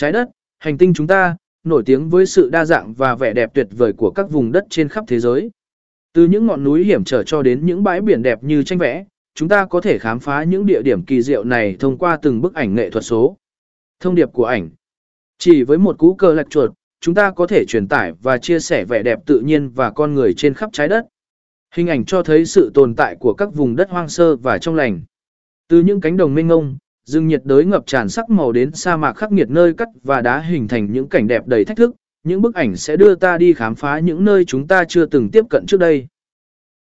Trái đất, hành tinh chúng ta, nổi tiếng với sự đa dạng và vẻ đẹp tuyệt vời của các vùng đất trên khắp thế giới. Từ những ngọn núi hiểm trở cho đến những bãi biển đẹp như tranh vẽ, chúng ta có thể khám phá những địa điểm kỳ diệu này thông qua từng bức ảnh nghệ thuật số. Thông điệp của ảnh Chỉ với một cú cơ lạch chuột, chúng ta có thể truyền tải và chia sẻ vẻ đẹp tự nhiên và con người trên khắp trái đất. Hình ảnh cho thấy sự tồn tại của các vùng đất hoang sơ và trong lành. Từ những cánh đồng mênh ngông, rừng nhiệt đới ngập tràn sắc màu đến sa mạc khắc nghiệt nơi cắt và đá hình thành những cảnh đẹp đầy thách thức, những bức ảnh sẽ đưa ta đi khám phá những nơi chúng ta chưa từng tiếp cận trước đây.